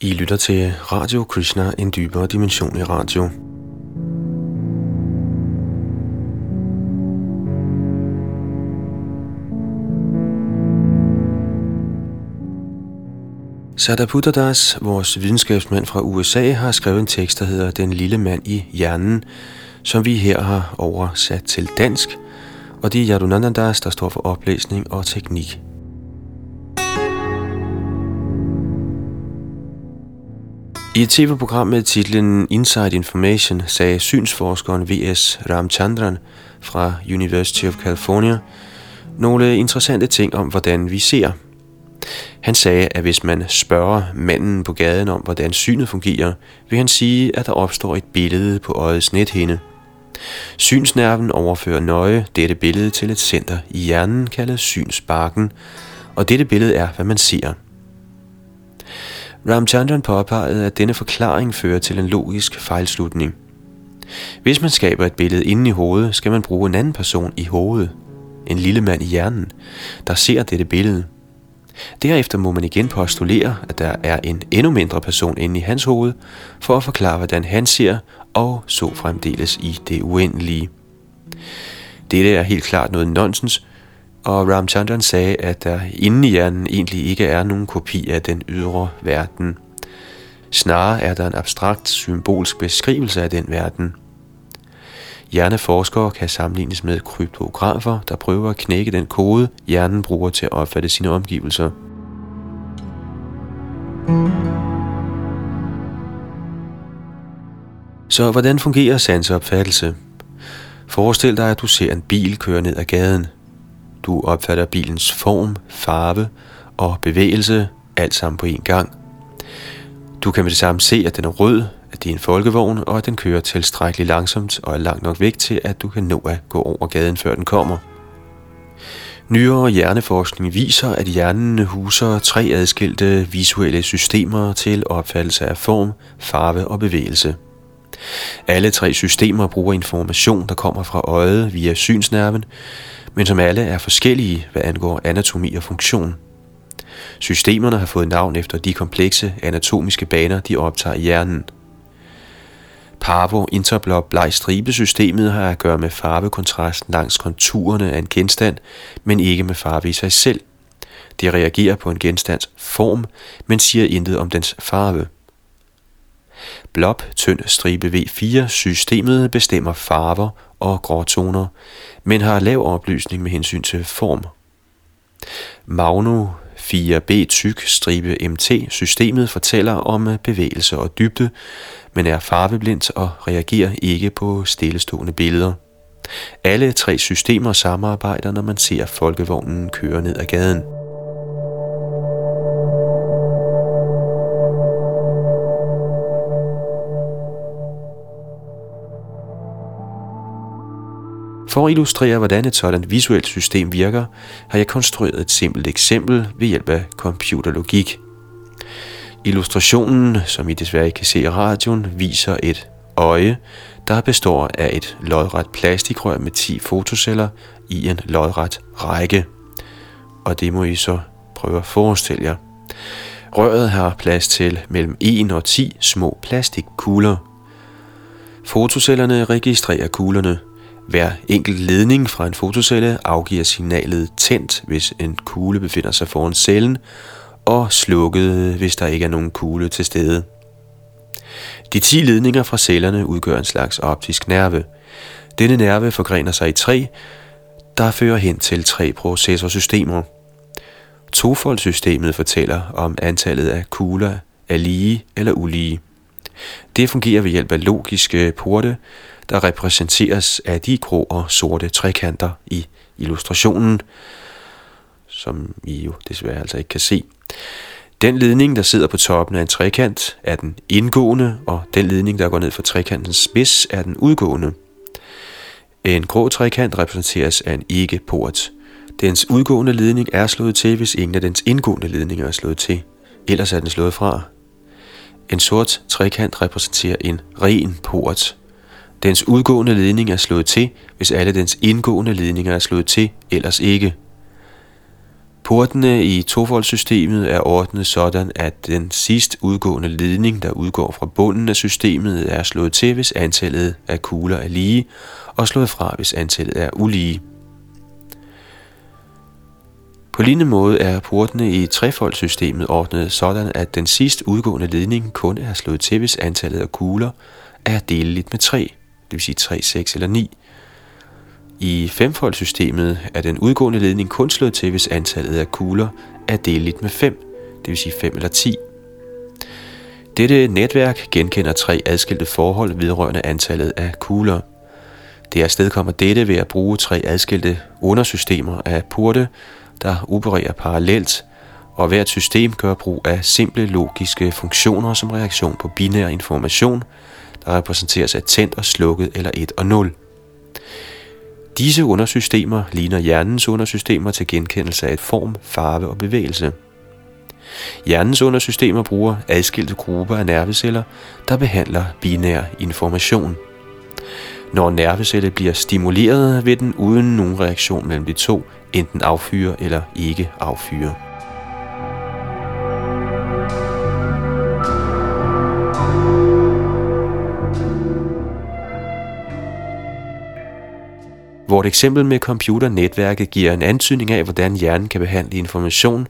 I lytter til Radio Krishna, en dybere dimension i radio. Das, vores videnskabsmand fra USA, har skrevet en tekst, der hedder Den lille mand i hjernen, som vi her har oversat til dansk, og det er Yadunandandas, der står for oplæsning og teknik. I et tv-program med titlen Inside Information sagde synsforskeren V.S. Ramchandran fra University of California nogle interessante ting om, hvordan vi ser. Han sagde, at hvis man spørger manden på gaden om, hvordan synet fungerer, vil han sige, at der opstår et billede på øjets nethinde. Synsnerven overfører nøje dette billede til et center i hjernen kaldet synsbarken, og dette billede er, hvad man ser – Ramchandran påpegede, at denne forklaring fører til en logisk fejlslutning. Hvis man skaber et billede inde i hovedet, skal man bruge en anden person i hovedet, en lille mand i hjernen, der ser dette billede. Derefter må man igen postulere, at der er en endnu mindre person inde i hans hoved, for at forklare, hvordan han ser, og så fremdeles i det uendelige. Dette er helt klart noget nonsens, og Ramchandran sagde, at der inde i hjernen egentlig ikke er nogen kopi af den ydre verden. Snarere er der en abstrakt symbolsk beskrivelse af den verden. Hjerneforskere kan sammenlignes med kryptografer, der prøver at knække den kode, hjernen bruger til at opfatte sine omgivelser. Så hvordan fungerer sansopfattelse? Forestil dig, at du ser en bil køre ned ad gaden – du opfatter bilens form, farve og bevægelse, alt sammen på én gang. Du kan med det samme se, at den er rød, at det er en folkevogn, og at den kører tilstrækkeligt langsomt og er langt nok væk til, at du kan nå at gå over gaden, før den kommer. Nyere hjerneforskning viser, at hjernen huser tre adskilte visuelle systemer til opfattelse af form, farve og bevægelse. Alle tre systemer bruger information, der kommer fra øjet via synsnerven, men som alle er forskellige, hvad angår anatomi og funktion. Systemerne har fået navn efter de komplekse anatomiske baner, de optager i hjernen. Parvo interblob bleg stribesystemet har at gøre med farvekontrasten langs konturerne af en genstand, men ikke med farve i sig selv. Det reagerer på en genstands form, men siger intet om dens farve. Blob tynd stribe V4 systemet bestemmer farver og gråtoner, men har lav oplysning med hensyn til form. Magno 4B tyk stribe MT systemet fortæller om bevægelse og dybde, men er farveblindt og reagerer ikke på stillestående billeder. Alle tre systemer samarbejder, når man ser folkevognen køre ned ad gaden. For at illustrere, hvordan et sådan visuelt system virker, har jeg konstrueret et simpelt eksempel ved hjælp af computerlogik. Illustrationen, som I desværre ikke kan se i radioen, viser et øje, der består af et lodret plastikrør med 10 fotoceller i en lodret række. Og det må I så prøve at forestille jer. Røret har plads til mellem 1 og 10 små plastikkugler. Fotocellerne registrerer kuglerne, hver enkelt ledning fra en fotocelle afgiver signalet tændt, hvis en kugle befinder sig foran cellen, og slukket, hvis der ikke er nogen kugle til stede. De 10 ledninger fra cellerne udgør en slags optisk nerve. Denne nerve forgrener sig i tre, der fører hen til tre processorsystemer. Tofoldsystemet fortæller om antallet af kugler er lige eller ulige. Det fungerer ved hjælp af logiske porte, der repræsenteres af de grå og sorte trekanter i illustrationen, som I jo desværre altså ikke kan se. Den ledning, der sidder på toppen af en trekant, er den indgående, og den ledning, der går ned fra trekantens spids, er den udgående. En grå trekant repræsenteres af en ikke-port. Dens udgående ledning er slået til, hvis ingen af dens indgående ledninger er slået til. Ellers er den slået fra. En sort trekant repræsenterer en ren port. Dens udgående ledning er slået til, hvis alle dens indgående ledninger er slået til, ellers ikke. Portene i tofoldsystemet er ordnet sådan, at den sidst udgående ledning, der udgår fra bunden af systemet, er slået til, hvis antallet af kugler er lige, og slået fra, hvis antallet er ulige. På lignende måde er portene i trefoldsystemet ordnet sådan, at den sidst udgående ledning kun er slået til, hvis antallet af kugler er deleligt med 3, det vil sige 3, 6 eller 9. I femfoldssystemet er den udgående ledning kun slået til, hvis antallet af kugler er deleligt med 5, det vil sige 5 eller 10. Dette netværk genkender tre adskilte forhold vedrørende antallet af kugler. Det afstedkommer dette ved at bruge tre adskilte undersystemer af porte, der opererer parallelt, og hvert system gør brug af simple logiske funktioner som reaktion på binær information, der repræsenteres af tændt og slukket eller 1 og 0. Disse undersystemer ligner hjernens undersystemer til genkendelse af et form, farve og bevægelse. Hjernens undersystemer bruger adskilte grupper af nerveceller, der behandler binær information. Når en nervecelle bliver stimuleret, vil den uden nogen reaktion mellem de to enten affyre eller ikke affyre. Vort eksempel med computernetværket giver en antydning af, hvordan hjernen kan behandle information,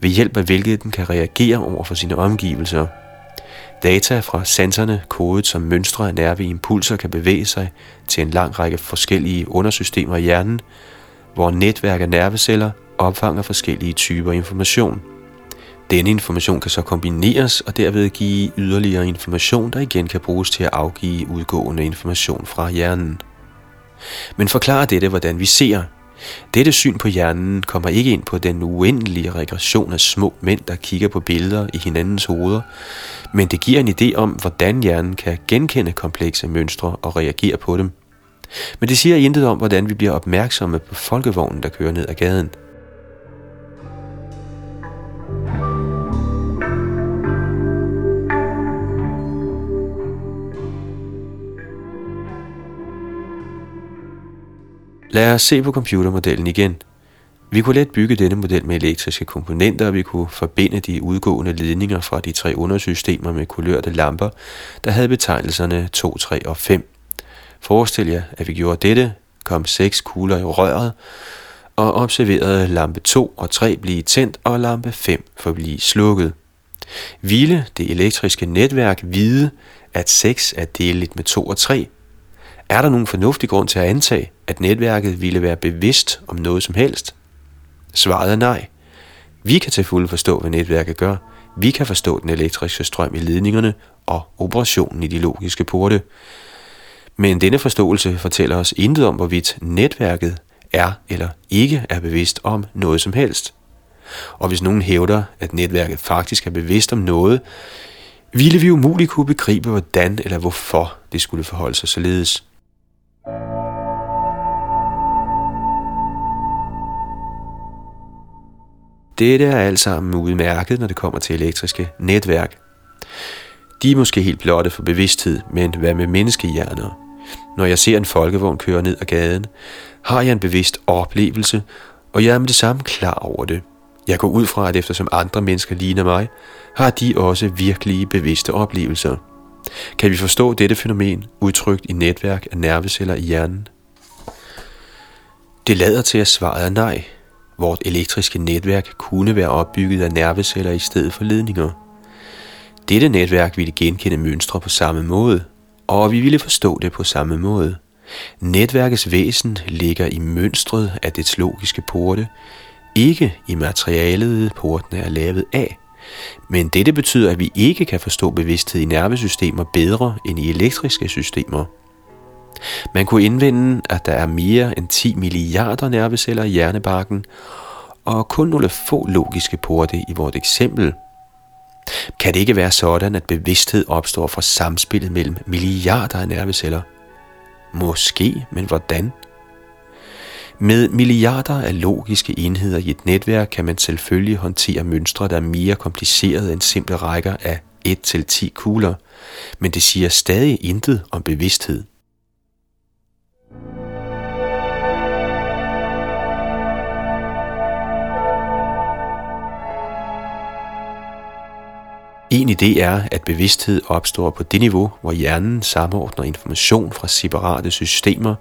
ved hjælp af hvilket den kan reagere over for sine omgivelser. Data fra sanserne, kodet som mønstre af nerveimpulser, kan bevæge sig til en lang række forskellige undersystemer i hjernen, hvor netværk af nerveceller opfanger forskellige typer information. Denne information kan så kombineres og derved give yderligere information, der igen kan bruges til at afgive udgående information fra hjernen. Men forklarer dette, hvordan vi ser. Dette syn på hjernen kommer ikke ind på den uendelige regression af små mænd, der kigger på billeder i hinandens hoveder, men det giver en idé om, hvordan hjernen kan genkende komplekse mønstre og reagere på dem. Men det siger intet om, hvordan vi bliver opmærksomme på folkevognen, der kører ned ad gaden – Lad os se på computermodellen igen. Vi kunne let bygge denne model med elektriske komponenter, og vi kunne forbinde de udgående ledninger fra de tre undersystemer med kulørte lamper, der havde betegnelserne 2, 3 og 5. Forestil jer, at vi gjorde dette, kom seks kugler i røret, og observerede lampe 2 og 3 blive tændt, og lampe 5 forblive slukket. Ville det elektriske netværk vide, at 6 er delt med 2 og 3, er der nogen fornuftig grund til at antage, at netværket ville være bevidst om noget som helst? Svaret er nej. Vi kan til fulde forstå, hvad netværket gør. Vi kan forstå den elektriske strøm i ledningerne og operationen i de logiske porte. Men denne forståelse fortæller os intet om, hvorvidt netværket er eller ikke er bevidst om noget som helst. Og hvis nogen hævder, at netværket faktisk er bevidst om noget, ville vi umuligt kunne begribe, hvordan eller hvorfor det skulle forholde sig således. Dette er alt sammen udmærket, når det kommer til elektriske netværk. De er måske helt blotte for bevidsthed, men hvad med menneskehjerner? Når jeg ser en folkevogn køre ned ad gaden, har jeg en bevidst oplevelse, og jeg er med det samme klar over det. Jeg går ud fra, at eftersom andre mennesker ligner mig, har de også virkelige bevidste oplevelser. Kan vi forstå dette fænomen udtrykt i netværk af nerveceller i hjernen? Det lader til, at svaret er nej. Vort elektriske netværk kunne være opbygget af nerveceller i stedet for ledninger. Dette netværk ville genkende mønstre på samme måde, og vi ville forstå det på samme måde. Netværkets væsen ligger i mønstret af dets logiske porte, ikke i materialet, portene er lavet af. Men dette betyder, at vi ikke kan forstå bevidsthed i nervesystemer bedre end i elektriske systemer. Man kunne indvende, at der er mere end 10 milliarder nerveceller i hjernebarken, og kun nogle få logiske porte i vores eksempel. Kan det ikke være sådan, at bevidsthed opstår fra samspillet mellem milliarder af nerveceller? Måske, men hvordan? Med milliarder af logiske enheder i et netværk kan man selvfølgelig håndtere mønstre, der er mere komplicerede end simple rækker af 1-10 kugler, men det siger stadig intet om bevidsthed. En idé er, at bevidsthed opstår på det niveau, hvor hjernen samordner information fra separate systemer,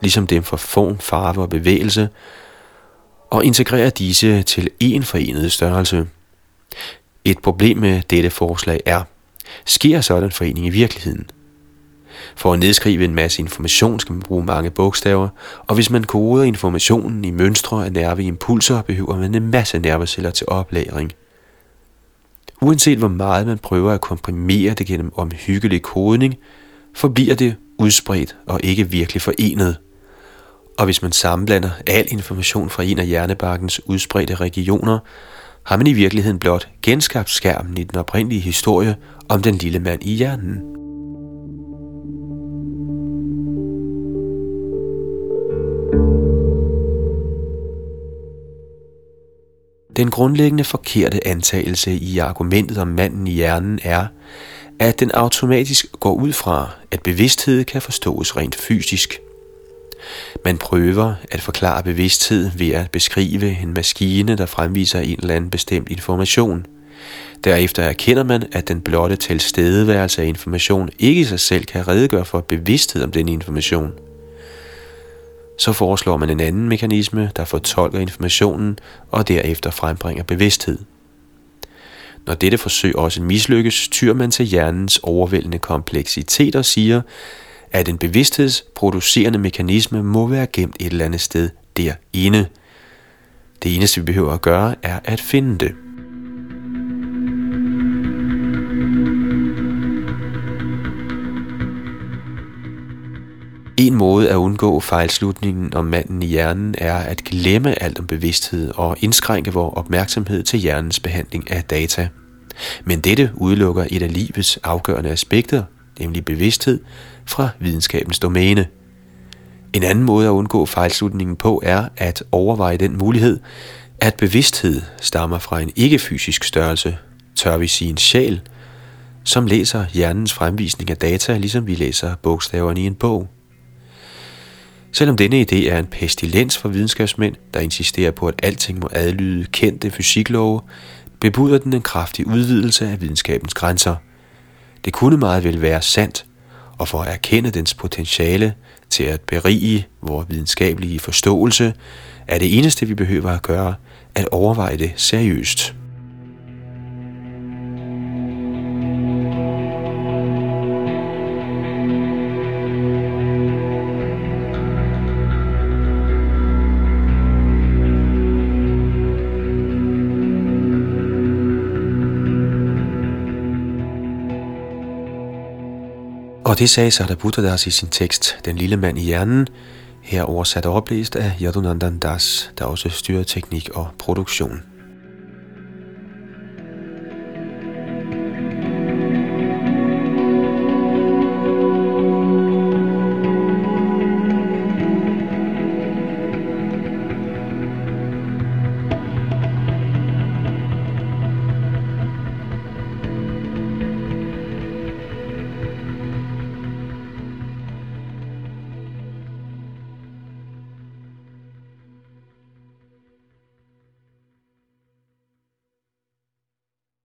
ligesom dem for form, farve og bevægelse, og integrerer disse til en forenet størrelse. Et problem med dette forslag er, sker sådan en forening i virkeligheden? For at nedskrive en masse information skal man bruge mange bogstaver, og hvis man koder informationen i mønstre af nerveimpulser, behøver man en masse nerveceller til oplagring. Uanset hvor meget man prøver at komprimere det gennem omhyggelig kodning, forbliver det udspredt og ikke virkelig forenet. Og hvis man sammenblander al information fra en af hjernebakkens udspredte regioner, har man i virkeligheden blot genskabt skærmen i den oprindelige historie om den lille mand i hjernen. Den grundlæggende forkerte antagelse i argumentet om manden i hjernen er, at den automatisk går ud fra, at bevidsthed kan forstås rent fysisk – man prøver at forklare bevidsthed ved at beskrive en maskine, der fremviser en eller anden bestemt information. Derefter erkender man, at den blotte tilstedeværelse af information ikke i sig selv kan redegøre for bevidsthed om den information. Så foreslår man en anden mekanisme, der fortolker informationen og derefter frembringer bevidsthed. Når dette forsøg også mislykkes, tyr man til hjernens overvældende kompleksitet og siger, at en bevidsthedsproducerende mekanisme må være gemt et eller andet sted derinde. Det eneste vi behøver at gøre er at finde det. En måde at undgå fejlslutningen om manden i hjernen er at glemme alt om bevidsthed og indskrænke vores opmærksomhed til hjernens behandling af data. Men dette udelukker et af livets afgørende aspekter, nemlig bevidsthed, fra videnskabens domæne. En anden måde at undgå fejlslutningen på er at overveje den mulighed, at bevidsthed stammer fra en ikke-fysisk størrelse, tør vi sige en sjæl, som læser hjernens fremvisning af data, ligesom vi læser bogstaverne i en bog. Selvom denne idé er en pestilens for videnskabsmænd, der insisterer på, at alting må adlyde kendte fysiklove, bebuder den en kraftig udvidelse af videnskabens grænser. Det kunne meget vel være sandt, og for at erkende dens potentiale til at berige vores videnskabelige forståelse, er det eneste, vi behøver at gøre, at overveje det seriøst. Og det sagde Das i sin tekst, Den lille mand i hjernen, her oversat og oplæst af Yadunandan Das, der også styrer teknik og produktion.